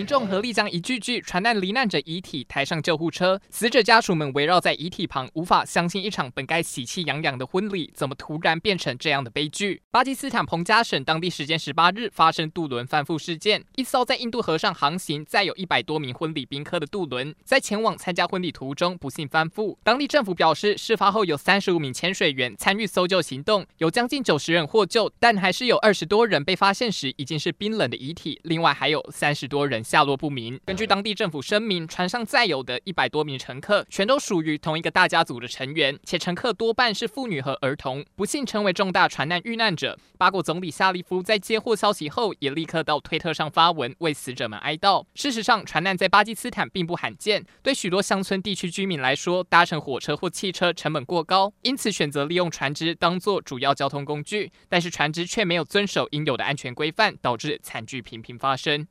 民众合力将一具具船难罹难者遗体抬上救护车，死者家属们围绕在遗体旁，无法相信一场本该喜气洋洋的婚礼，怎么突然变成这样的悲剧？巴基斯坦彭加省当地时间十八日发生渡轮翻覆事件，一艘在印度河上航行、载有一百多名婚礼宾客的渡轮，在前往参加婚礼途中不幸翻覆。当地政府表示，事发后有三十五名潜水员参与搜救行动，有将近九十人获救，但还是有二十多人被发现时已经是冰冷的遗体，另外还有三十多人。下落不明。根据当地政府声明，船上载有的一百多名乘客，全都属于同一个大家族的成员，且乘客多半是妇女和儿童，不幸成为重大船难遇难者。巴国总理夏利夫在接获消息后，也立刻到推特上发文为死者们哀悼。事实上，船难在巴基斯坦并不罕见，对许多乡村地区居民来说，搭乘火车或汽车成本过高，因此选择利用船只当做主要交通工具。但是船只却没有遵守应有的安全规范，导致惨剧频频发生。